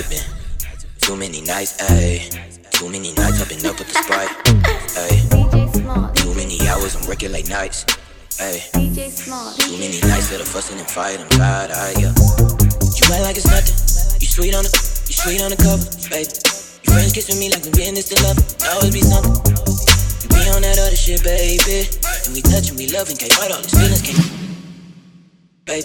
have been. Too many nights, ayy. Too many nights I've been up with the sprite, ayy. Too many hours I'm working late nights, ayy. Too many nights that are fussing and fighting, I'm tired, ayy. yeah. You act like it's nothing. You sweet on the, you sweet on the cover, baby. Your friends kiss me like we in this to love. Always be something. You be on that other shit, baby. And we touch and we love and can't fight all these feelings, can't. Babe,